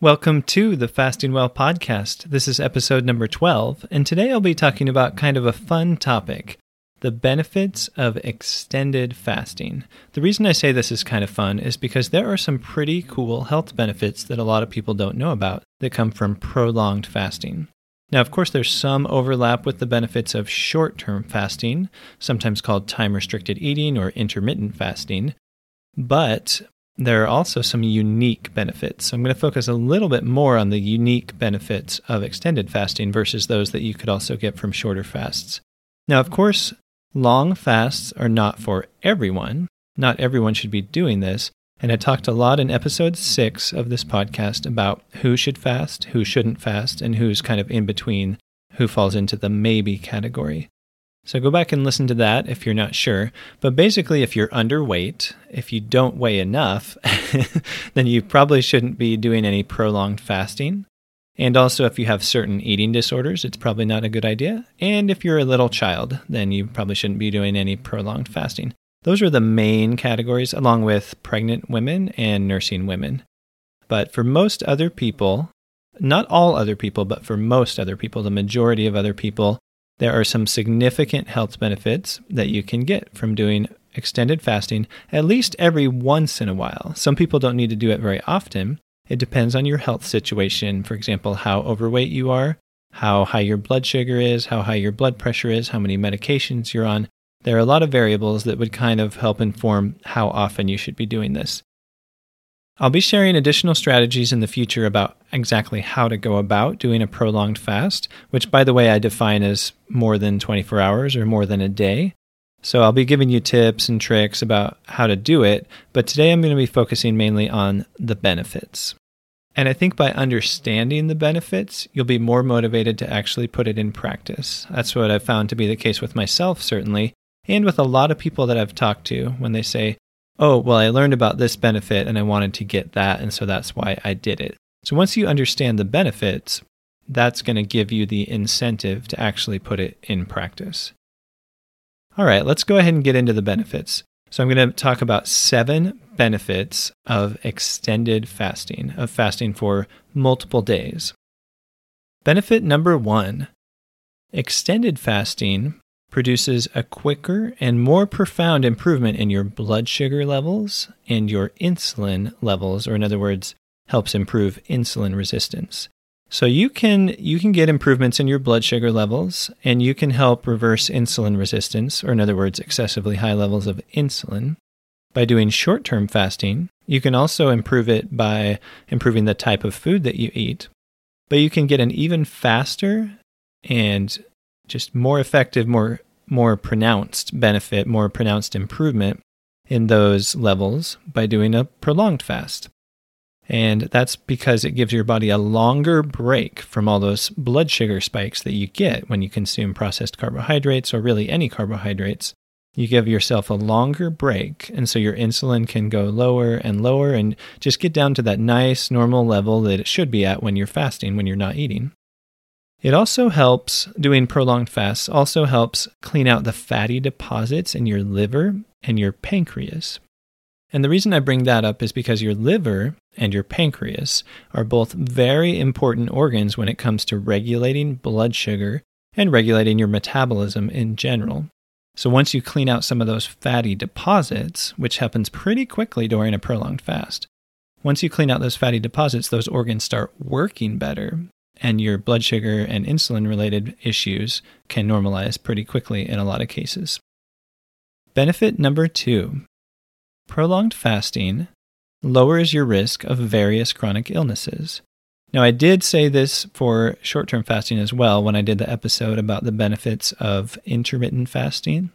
Welcome to the Fasting Well podcast. This is episode number 12, and today I'll be talking about kind of a fun topic the benefits of extended fasting. The reason I say this is kind of fun is because there are some pretty cool health benefits that a lot of people don't know about that come from prolonged fasting. Now, of course, there's some overlap with the benefits of short term fasting, sometimes called time restricted eating or intermittent fasting. But there are also some unique benefits. So I'm going to focus a little bit more on the unique benefits of extended fasting versus those that you could also get from shorter fasts. Now, of course, long fasts are not for everyone. Not everyone should be doing this. And I talked a lot in episode six of this podcast about who should fast, who shouldn't fast, and who's kind of in between, who falls into the maybe category. So go back and listen to that if you're not sure. But basically, if you're underweight, if you don't weigh enough, then you probably shouldn't be doing any prolonged fasting. And also, if you have certain eating disorders, it's probably not a good idea. And if you're a little child, then you probably shouldn't be doing any prolonged fasting. Those are the main categories, along with pregnant women and nursing women. But for most other people, not all other people, but for most other people, the majority of other people, there are some significant health benefits that you can get from doing extended fasting at least every once in a while. Some people don't need to do it very often. It depends on your health situation. For example, how overweight you are, how high your blood sugar is, how high your blood pressure is, how many medications you're on. There are a lot of variables that would kind of help inform how often you should be doing this. I'll be sharing additional strategies in the future about exactly how to go about doing a prolonged fast, which, by the way, I define as more than 24 hours or more than a day. So I'll be giving you tips and tricks about how to do it, but today I'm going to be focusing mainly on the benefits. And I think by understanding the benefits, you'll be more motivated to actually put it in practice. That's what I've found to be the case with myself, certainly, and with a lot of people that I've talked to when they say, oh, well, I learned about this benefit and I wanted to get that. And so that's why I did it. So once you understand the benefits, that's going to give you the incentive to actually put it in practice. All right, let's go ahead and get into the benefits. So I'm going to talk about seven benefits of extended fasting, of fasting for multiple days. Benefit number one extended fasting produces a quicker and more profound improvement in your blood sugar levels and your insulin levels, or in other words, helps improve insulin resistance. So you can you can get improvements in your blood sugar levels and you can help reverse insulin resistance, or in other words, excessively high levels of insulin by doing short-term fasting. You can also improve it by improving the type of food that you eat. But you can get an even faster and just more effective, more more pronounced benefit, more pronounced improvement in those levels by doing a prolonged fast. And that's because it gives your body a longer break from all those blood sugar spikes that you get when you consume processed carbohydrates or really any carbohydrates. You give yourself a longer break, and so your insulin can go lower and lower and just get down to that nice normal level that it should be at when you're fasting, when you're not eating. It also helps, doing prolonged fasts also helps clean out the fatty deposits in your liver and your pancreas. And the reason I bring that up is because your liver and your pancreas are both very important organs when it comes to regulating blood sugar and regulating your metabolism in general. So once you clean out some of those fatty deposits, which happens pretty quickly during a prolonged fast, once you clean out those fatty deposits, those organs start working better and your blood sugar and insulin related issues can normalize pretty quickly in a lot of cases. Benefit number two prolonged fasting lowers your risk of various chronic illnesses. Now, I did say this for short term fasting as well when I did the episode about the benefits of intermittent fasting.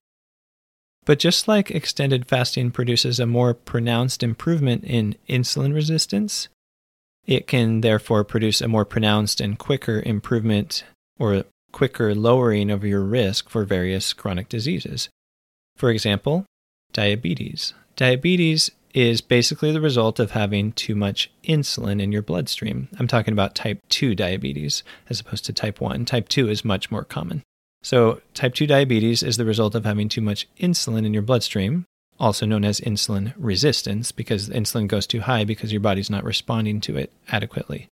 But just like extended fasting produces a more pronounced improvement in insulin resistance, it can therefore produce a more pronounced and quicker improvement or quicker lowering of your risk for various chronic diseases. For example, diabetes. Diabetes is basically the result of having too much insulin in your bloodstream. I'm talking about type 2 diabetes as opposed to type 1. Type 2 is much more common. So, type 2 diabetes is the result of having too much insulin in your bloodstream, also known as insulin resistance, because insulin goes too high because your body's not responding to it adequately.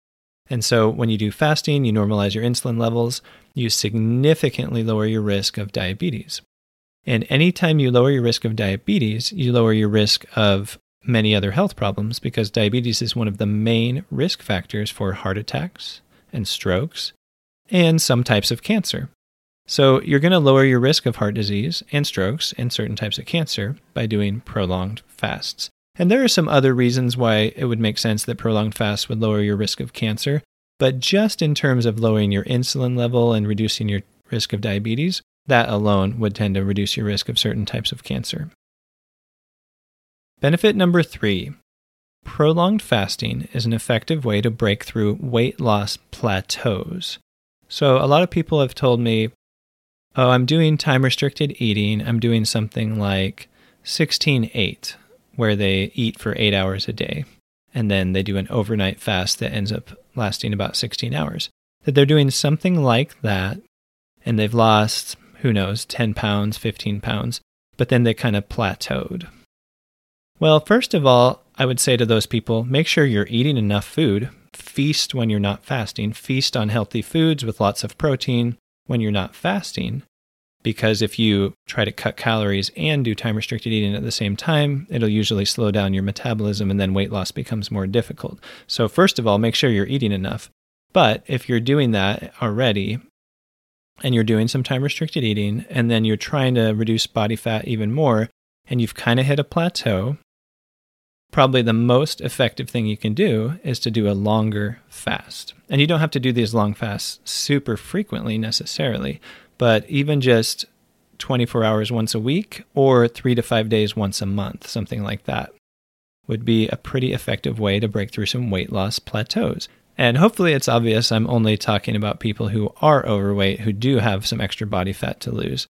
And so when you do fasting, you normalize your insulin levels, you significantly lower your risk of diabetes. And anytime you lower your risk of diabetes, you lower your risk of many other health problems because diabetes is one of the main risk factors for heart attacks and strokes and some types of cancer. So you're going to lower your risk of heart disease and strokes and certain types of cancer by doing prolonged fasts. And there are some other reasons why it would make sense that prolonged fasts would lower your risk of cancer. But just in terms of lowering your insulin level and reducing your risk of diabetes, that alone would tend to reduce your risk of certain types of cancer. Benefit number three prolonged fasting is an effective way to break through weight loss plateaus. So, a lot of people have told me, oh, I'm doing time restricted eating. I'm doing something like 16 8, where they eat for eight hours a day. And then they do an overnight fast that ends up lasting about 16 hours. That they're doing something like that, and they've lost, who knows, 10 pounds, 15 pounds, but then they kind of plateaued. Well, first of all, I would say to those people make sure you're eating enough food. Feast when you're not fasting. Feast on healthy foods with lots of protein when you're not fasting. Because if you try to cut calories and do time restricted eating at the same time, it'll usually slow down your metabolism and then weight loss becomes more difficult. So, first of all, make sure you're eating enough. But if you're doing that already and you're doing some time restricted eating and then you're trying to reduce body fat even more and you've kind of hit a plateau, probably the most effective thing you can do is to do a longer fast. And you don't have to do these long fasts super frequently necessarily, but even just 24 hours once a week or three to five days once a month, something like that, would be a pretty effective way to break through some weight loss plateaus. And hopefully, it's obvious I'm only talking about people who are overweight who do have some extra body fat to lose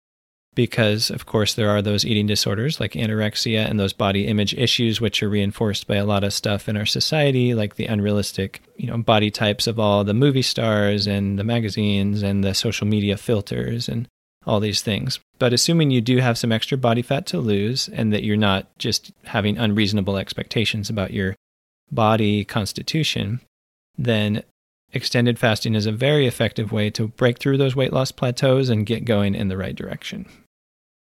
because, of course, there are those eating disorders like anorexia and those body image issues, which are reinforced by a lot of stuff in our society, like the unrealistic, you know, body types of all the movie stars and the magazines and the social media filters and all these things. But assuming you do have some extra body fat to lose and that you're not just having unreasonable expectations about your body constitution, then extended fasting is a very effective way to break through those weight loss plateaus and get going in the right direction.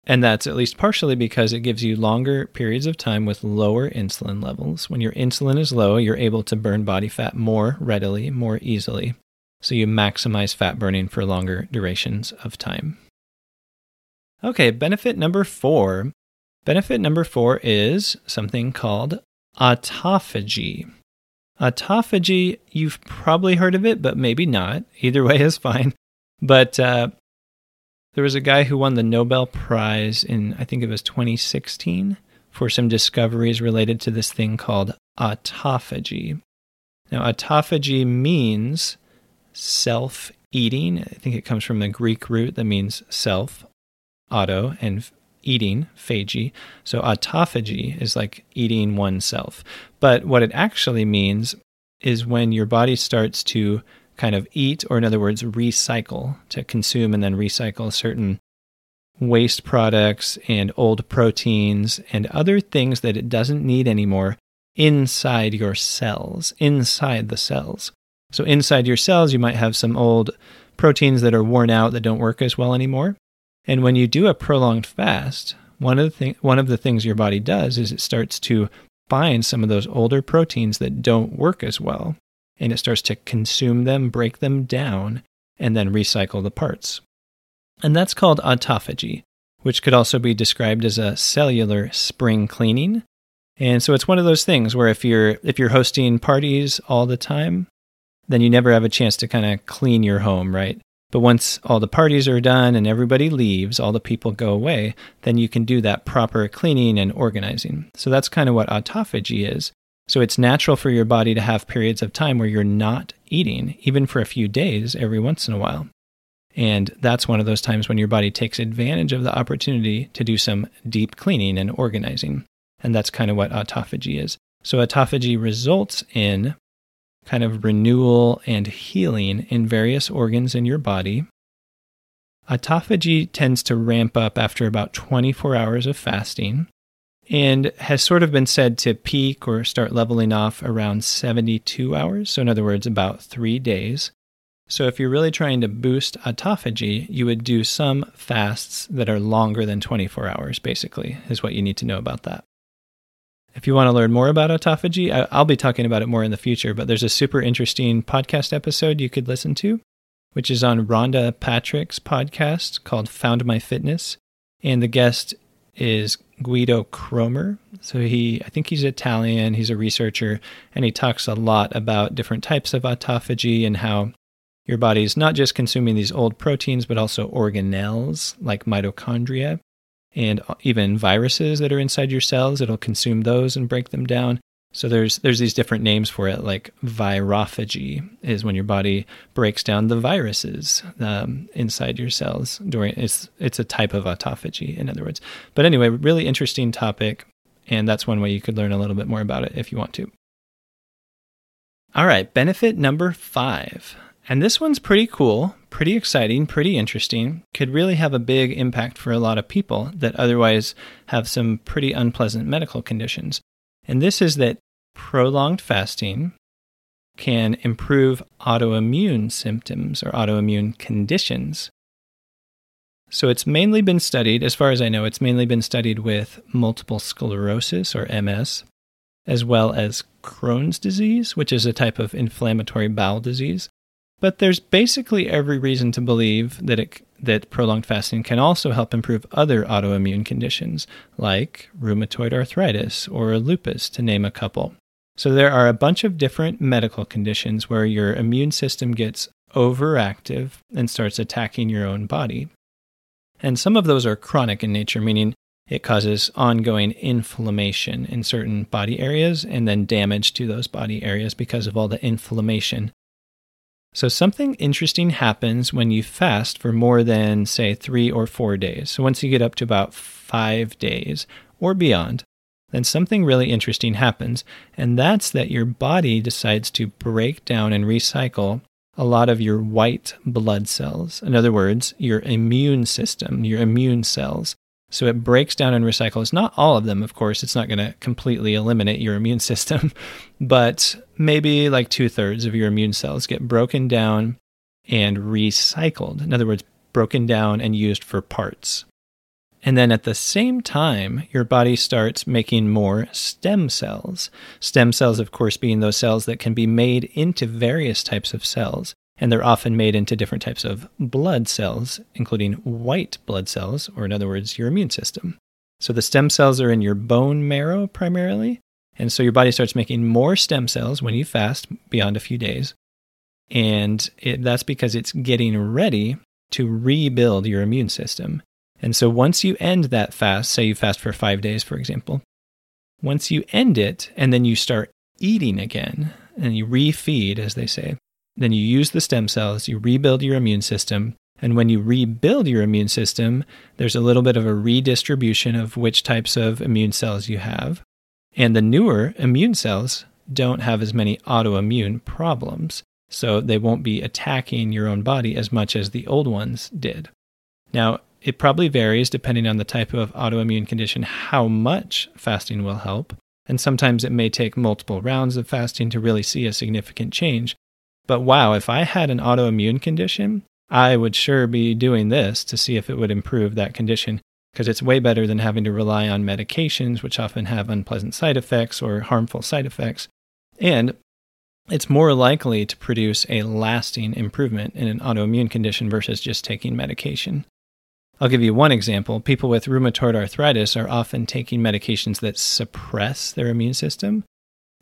And that's at least partially because it gives you longer periods of time with lower insulin levels. When your insulin is low, you're able to burn body fat more readily, more easily. So you maximize fat burning for longer durations of time. Okay, benefit number four. Benefit number four is something called autophagy. Autophagy, you've probably heard of it, but maybe not. Either way is fine. But uh, there was a guy who won the Nobel Prize in, I think it was 2016, for some discoveries related to this thing called autophagy. Now, autophagy means self eating. I think it comes from the Greek root that means self, auto, and eating, phagy. So, autophagy is like eating oneself. But what it actually means is when your body starts to kind of eat, or in other words, recycle, to consume and then recycle certain waste products and old proteins and other things that it doesn't need anymore inside your cells, inside the cells. So, inside your cells, you might have some old proteins that are worn out that don't work as well anymore. And when you do a prolonged fast, one of the thing, one of the things your body does is it starts to find some of those older proteins that don't work as well and it starts to consume them, break them down, and then recycle the parts. And that's called autophagy, which could also be described as a cellular spring cleaning. And so it's one of those things where if you're if you're hosting parties all the time, then you never have a chance to kind of clean your home, right? But once all the parties are done and everybody leaves, all the people go away, then you can do that proper cleaning and organizing. So that's kind of what autophagy is. So it's natural for your body to have periods of time where you're not eating, even for a few days every once in a while. And that's one of those times when your body takes advantage of the opportunity to do some deep cleaning and organizing. And that's kind of what autophagy is. So autophagy results in kind of renewal and healing in various organs in your body. Autophagy tends to ramp up after about 24 hours of fasting and has sort of been said to peak or start leveling off around 72 hours. So, in other words, about three days. So, if you're really trying to boost autophagy, you would do some fasts that are longer than 24 hours, basically, is what you need to know about that. If you want to learn more about autophagy, I'll be talking about it more in the future, but there's a super interesting podcast episode you could listen to, which is on Rhonda Patrick's podcast called Found My Fitness. And the guest is Guido Kroemer. So he, I think he's Italian, he's a researcher, and he talks a lot about different types of autophagy and how your body's not just consuming these old proteins, but also organelles like mitochondria and even viruses that are inside your cells. It'll consume those and break them down. So there's there's these different names for it, like virophagy is when your body breaks down the viruses um, inside your cells. During it's it's a type of autophagy, in other words. But anyway, really interesting topic, and that's one way you could learn a little bit more about it if you want to. All right, benefit number five. And this one's pretty cool, pretty exciting, pretty interesting. Could really have a big impact for a lot of people that otherwise have some pretty unpleasant medical conditions. And this is that prolonged fasting can improve autoimmune symptoms or autoimmune conditions. So it's mainly been studied, as far as I know, it's mainly been studied with multiple sclerosis or MS, as well as Crohn's disease, which is a type of inflammatory bowel disease. But there's basically every reason to believe that it, that prolonged fasting can also help improve other autoimmune conditions like rheumatoid arthritis or lupus to name a couple. So there are a bunch of different medical conditions where your immune system gets overactive and starts attacking your own body. And some of those are chronic in nature, meaning it causes ongoing inflammation in certain body areas and then damage to those body areas because of all the inflammation so, something interesting happens when you fast for more than, say, three or four days. So, once you get up to about five days or beyond, then something really interesting happens. And that's that your body decides to break down and recycle a lot of your white blood cells. In other words, your immune system, your immune cells. So it breaks down and recycles, not all of them, of course. It's not going to completely eliminate your immune system, but maybe like two thirds of your immune cells get broken down and recycled. In other words, broken down and used for parts. And then at the same time, your body starts making more stem cells. Stem cells, of course, being those cells that can be made into various types of cells and they're often made into different types of blood cells, including white blood cells, or in other words, your immune system. So the stem cells are in your bone marrow primarily, and so your body starts making more stem cells when you fast beyond a few days. And it, that's because it's getting ready to rebuild your immune system. And so once you end that fast, say you fast for five days, for example, once you end it and then you start eating again and you refeed, as they say, then you use the stem cells, you rebuild your immune system. And when you rebuild your immune system, there's a little bit of a redistribution of which types of immune cells you have. And the newer immune cells don't have as many autoimmune problems. So they won't be attacking your own body as much as the old ones did. Now, it probably varies depending on the type of autoimmune condition how much fasting will help. And sometimes it may take multiple rounds of fasting to really see a significant change. But wow, if I had an autoimmune condition, I would sure be doing this to see if it would improve that condition because it's way better than having to rely on medications, which often have unpleasant side effects or harmful side effects. And it's more likely to produce a lasting improvement in an autoimmune condition versus just taking medication. I'll give you one example. People with rheumatoid arthritis are often taking medications that suppress their immune system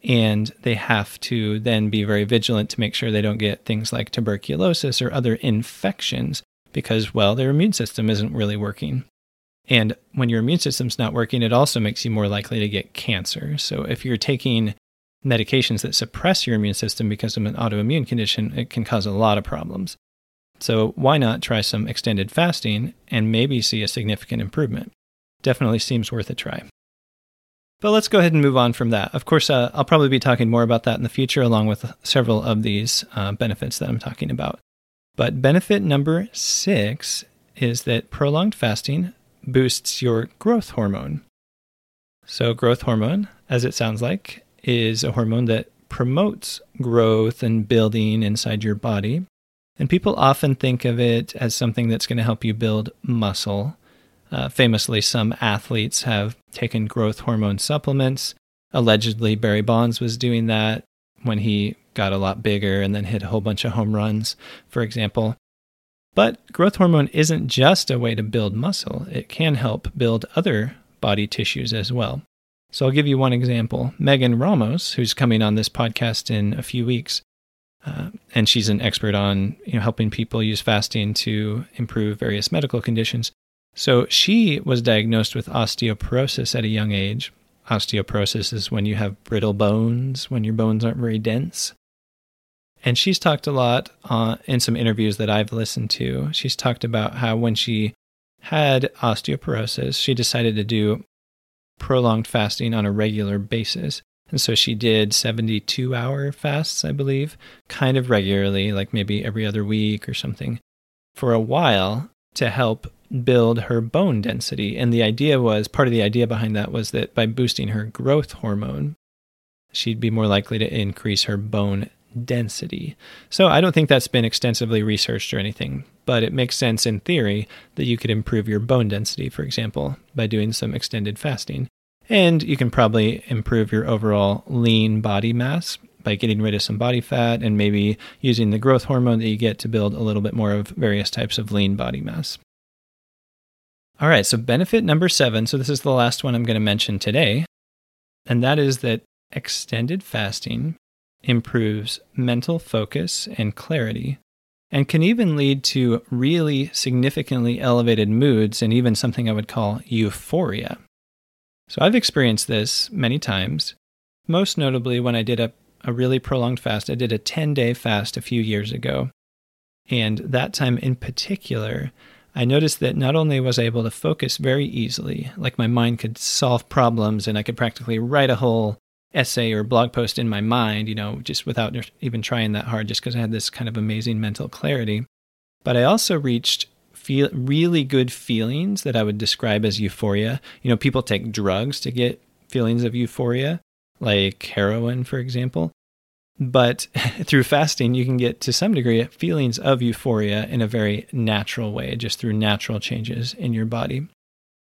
and they have to then be very vigilant to make sure they don't get things like tuberculosis or other infections because, well, their immune system isn't really working. And when your immune system's not working, it also makes you more likely to get cancer. So if you're taking medications that suppress your immune system because of an autoimmune condition, it can cause a lot of problems. So why not try some extended fasting and maybe see a significant improvement? Definitely seems worth a try. But let's go ahead and move on from that. Of course, uh, I'll probably be talking more about that in the future, along with several of these uh, benefits that I'm talking about. But benefit number six is that prolonged fasting boosts your growth hormone. So, growth hormone, as it sounds like, is a hormone that promotes growth and building inside your body. And people often think of it as something that's going to help you build muscle. Uh, famously, some athletes have taken growth hormone supplements. Allegedly, Barry Bonds was doing that when he got a lot bigger and then hit a whole bunch of home runs, for example. But growth hormone isn't just a way to build muscle, it can help build other body tissues as well. So I'll give you one example. Megan Ramos, who's coming on this podcast in a few weeks, uh, and she's an expert on you know helping people use fasting to improve various medical conditions. So she was diagnosed with osteoporosis at a young age. Osteoporosis is when you have brittle bones, when your bones aren't very dense. And she's talked a lot uh, in some interviews that I've listened to. She's talked about how when she had osteoporosis, she decided to do prolonged fasting on a regular basis. And so she did 72 hour fasts, I believe, kind of regularly, like maybe every other week or something, for a while to help build her bone density. And the idea was part of the idea behind that was that by boosting her growth hormone, she'd be more likely to increase her bone density. So I don't think that's been extensively researched or anything, but it makes sense in theory that you could improve your bone density, for example, by doing some extended fasting. And you can probably improve your overall lean body mass by getting rid of some body fat and maybe using the growth hormone that you get to build a little bit more of various types of lean body mass. All right, so benefit number seven. So, this is the last one I'm going to mention today. And that is that extended fasting improves mental focus and clarity, and can even lead to really significantly elevated moods and even something I would call euphoria. So I've experienced this many times, most notably when I did a, a really prolonged fast. I did a 10 day fast a few years ago. And that time in particular, I noticed that not only was I able to focus very easily, like my mind could solve problems and I could practically write a whole essay or blog post in my mind, you know, just without even trying that hard, just because I had this kind of amazing mental clarity. But I also reached feel really good feelings that I would describe as euphoria. You know, people take drugs to get feelings of euphoria, like heroin, for example. But through fasting, you can get to some degree feelings of euphoria in a very natural way, just through natural changes in your body.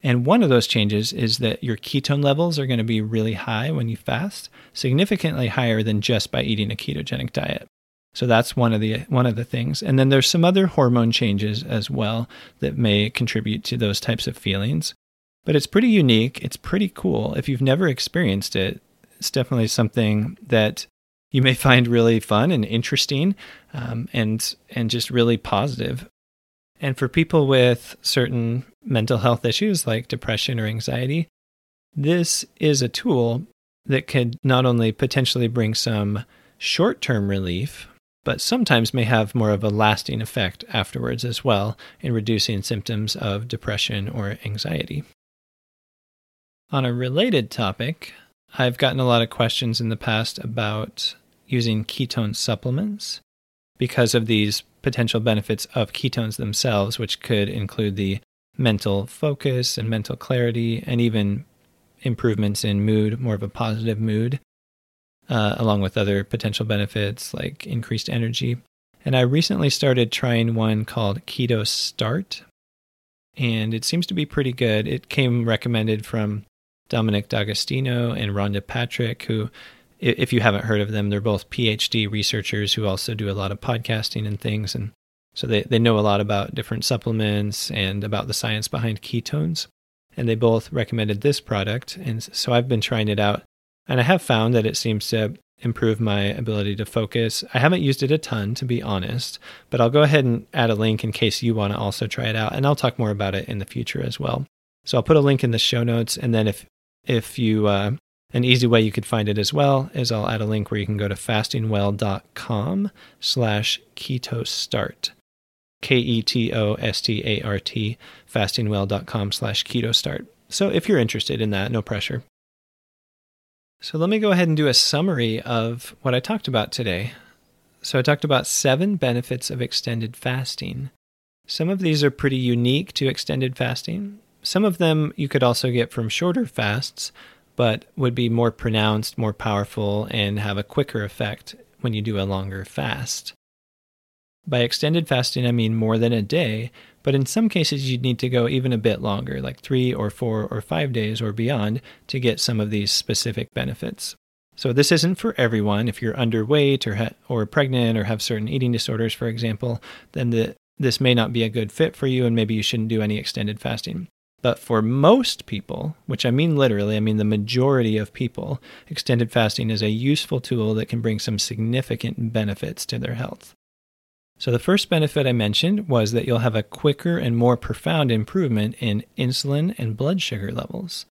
And one of those changes is that your ketone levels are going to be really high when you fast, significantly higher than just by eating a ketogenic diet. So that's one of the one of the things. And then there's some other hormone changes as well that may contribute to those types of feelings. But it's pretty unique. It's pretty cool. If you've never experienced it, it's definitely something that you may find really fun and interesting, um, and and just really positive. And for people with certain mental health issues like depression or anxiety, this is a tool that could not only potentially bring some short term relief, but sometimes may have more of a lasting effect afterwards as well in reducing symptoms of depression or anxiety. On a related topic, I've gotten a lot of questions in the past about using ketone supplements because of these potential benefits of ketones themselves, which could include the mental focus and mental clarity, and even improvements in mood, more of a positive mood, uh, along with other potential benefits like increased energy. And I recently started trying one called Keto Start, and it seems to be pretty good. It came recommended from Dominic D'Agostino and Rhonda Patrick, who if you haven't heard of them, they're both PhD researchers who also do a lot of podcasting and things. And so they, they know a lot about different supplements and about the science behind ketones. And they both recommended this product. And so I've been trying it out. And I have found that it seems to improve my ability to focus. I haven't used it a ton, to be honest, but I'll go ahead and add a link in case you want to also try it out. And I'll talk more about it in the future as well. So I'll put a link in the show notes. And then if if you uh, an easy way you could find it as well is I'll add a link where you can go to fastingwell.com slash keto start. K-E-T-O-S-T-A-R-T, fastingwell.com slash keto start. So if you're interested in that, no pressure. So let me go ahead and do a summary of what I talked about today. So I talked about seven benefits of extended fasting. Some of these are pretty unique to extended fasting. Some of them you could also get from shorter fasts, but would be more pronounced, more powerful, and have a quicker effect when you do a longer fast. By extended fasting, I mean more than a day, but in some cases, you'd need to go even a bit longer, like three or four or five days or beyond, to get some of these specific benefits. So, this isn't for everyone. If you're underweight or, ha- or pregnant or have certain eating disorders, for example, then the, this may not be a good fit for you, and maybe you shouldn't do any extended fasting. But for most people, which I mean literally, I mean the majority of people, extended fasting is a useful tool that can bring some significant benefits to their health. So, the first benefit I mentioned was that you'll have a quicker and more profound improvement in insulin and blood sugar levels,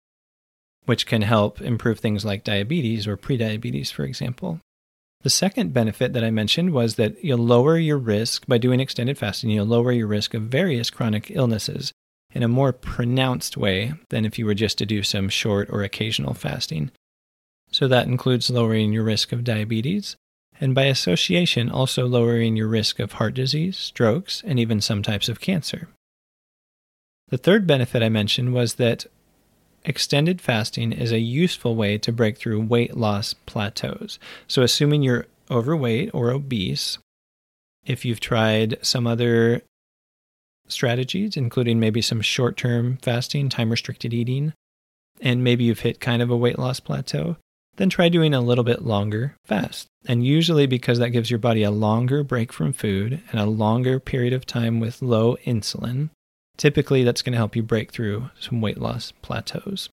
which can help improve things like diabetes or prediabetes, for example. The second benefit that I mentioned was that you'll lower your risk by doing extended fasting, you'll lower your risk of various chronic illnesses in a more pronounced way than if you were just to do some short or occasional fasting. So, that includes lowering your risk of diabetes, and by association, also lowering your risk of heart disease, strokes, and even some types of cancer. The third benefit I mentioned was that extended fasting is a useful way to break through weight loss plateaus. So, assuming you're overweight or obese, if you've tried some other strategies, including maybe some short term fasting, time restricted eating, and maybe you've hit kind of a weight loss plateau, then try doing a little bit longer fast. And usually, because that gives your body a longer break from food and a longer period of time with low insulin, typically that's going to help you break through some weight loss plateaus.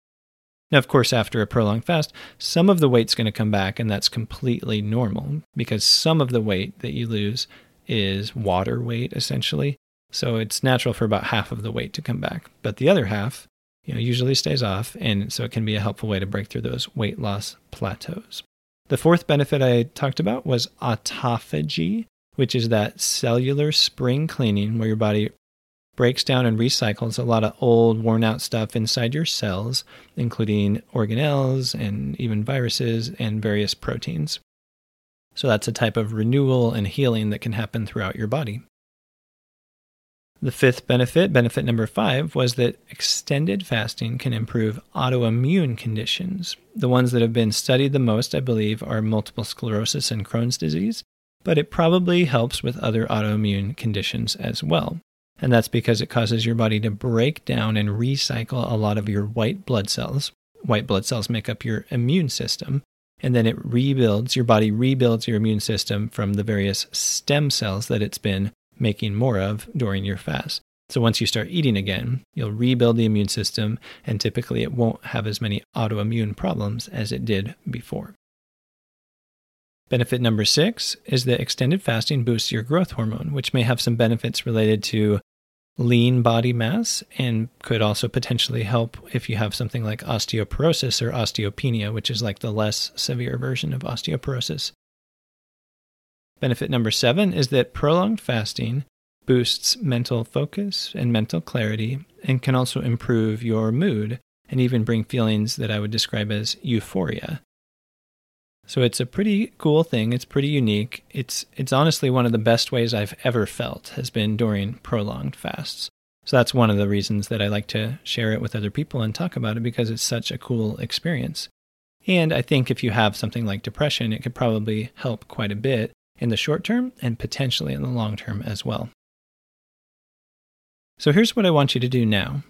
Now, of course, after a prolonged fast, some of the weight's going to come back, and that's completely normal because some of the weight that you lose is water weight, essentially. So it's natural for about half of the weight to come back. But the other half you know, usually stays off, and so it can be a helpful way to break through those weight loss plateaus. The fourth benefit I talked about was autophagy, which is that cellular spring cleaning where your body breaks down and recycles a lot of old, worn out stuff inside your cells, including organelles and even viruses and various proteins. So that's a type of renewal and healing that can happen throughout your body. The fifth benefit, benefit number five, was that extended fasting can improve autoimmune conditions. The ones that have been studied the most, I believe, are multiple sclerosis and Crohn's disease, but it probably helps with other autoimmune conditions as well. And that's because it causes your body to break down and recycle a lot of your white blood cells. White blood cells make up your immune system. And then it rebuilds, your body rebuilds your immune system from the various stem cells that it's been making more of during your fast. So once you start eating again, you'll rebuild the immune system, and typically it won't have as many autoimmune problems as it did before. Benefit number six is that extended fasting boosts your growth hormone, which may have some benefits related to lean body mass and could also potentially help if you have something like osteoporosis or osteopenia, which is like the less severe version of osteoporosis. Benefit number seven is that prolonged fasting boosts mental focus and mental clarity and can also improve your mood and even bring feelings that I would describe as euphoria. So it's a pretty cool thing. It's pretty unique. It's it's honestly one of the best ways I've ever felt has been during prolonged fasts. So that's one of the reasons that I like to share it with other people and talk about it because it's such a cool experience. And I think if you have something like depression, it could probably help quite a bit in the short term and potentially in the long term as well. So here's what I want you to do now.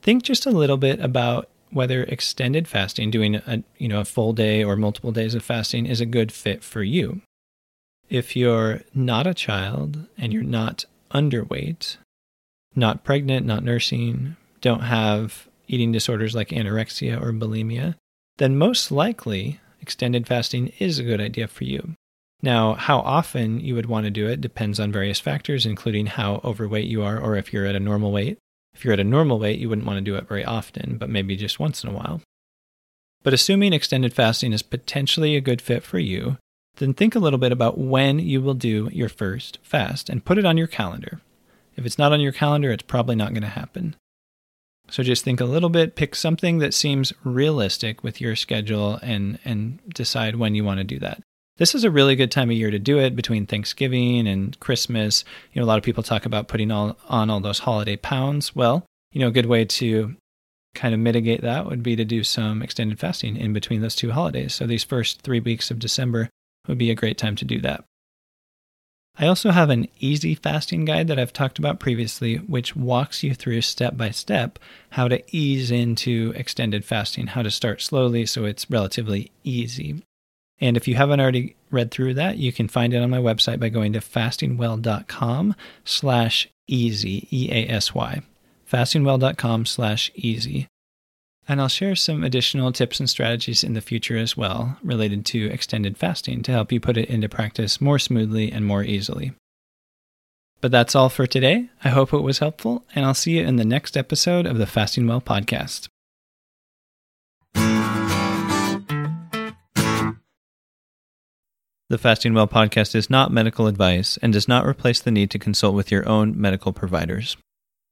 Think just a little bit about whether extended fasting, doing a, you know, a full day or multiple days of fasting is a good fit for you. If you're not a child and you're not underweight, not pregnant, not nursing, don't have eating disorders like anorexia or bulimia, then most likely extended fasting is a good idea for you. Now, how often you would want to do it depends on various factors, including how overweight you are or if you're at a normal weight. If you're at a normal weight, you wouldn't want to do it very often, but maybe just once in a while. But assuming extended fasting is potentially a good fit for you, then think a little bit about when you will do your first fast and put it on your calendar. If it's not on your calendar, it's probably not going to happen. So just think a little bit, pick something that seems realistic with your schedule and and decide when you want to do that this is a really good time of year to do it between Thanksgiving and Christmas. You know, a lot of people talk about putting all, on all those holiday pounds. Well, you know, a good way to kind of mitigate that would be to do some extended fasting in between those two holidays. So these first three weeks of December would be a great time to do that. I also have an easy fasting guide that I've talked about previously, which walks you through step by step how to ease into extended fasting, how to start slowly so it's relatively easy. And if you haven't already read through that, you can find it on my website by going to fastingwell.com slash easy, E-A-S-Y, fastingwell.com slash easy. And I'll share some additional tips and strategies in the future as well related to extended fasting to help you put it into practice more smoothly and more easily. But that's all for today. I hope it was helpful, and I'll see you in the next episode of the Fasting Well podcast. The Fasting Well podcast is not medical advice and does not replace the need to consult with your own medical providers.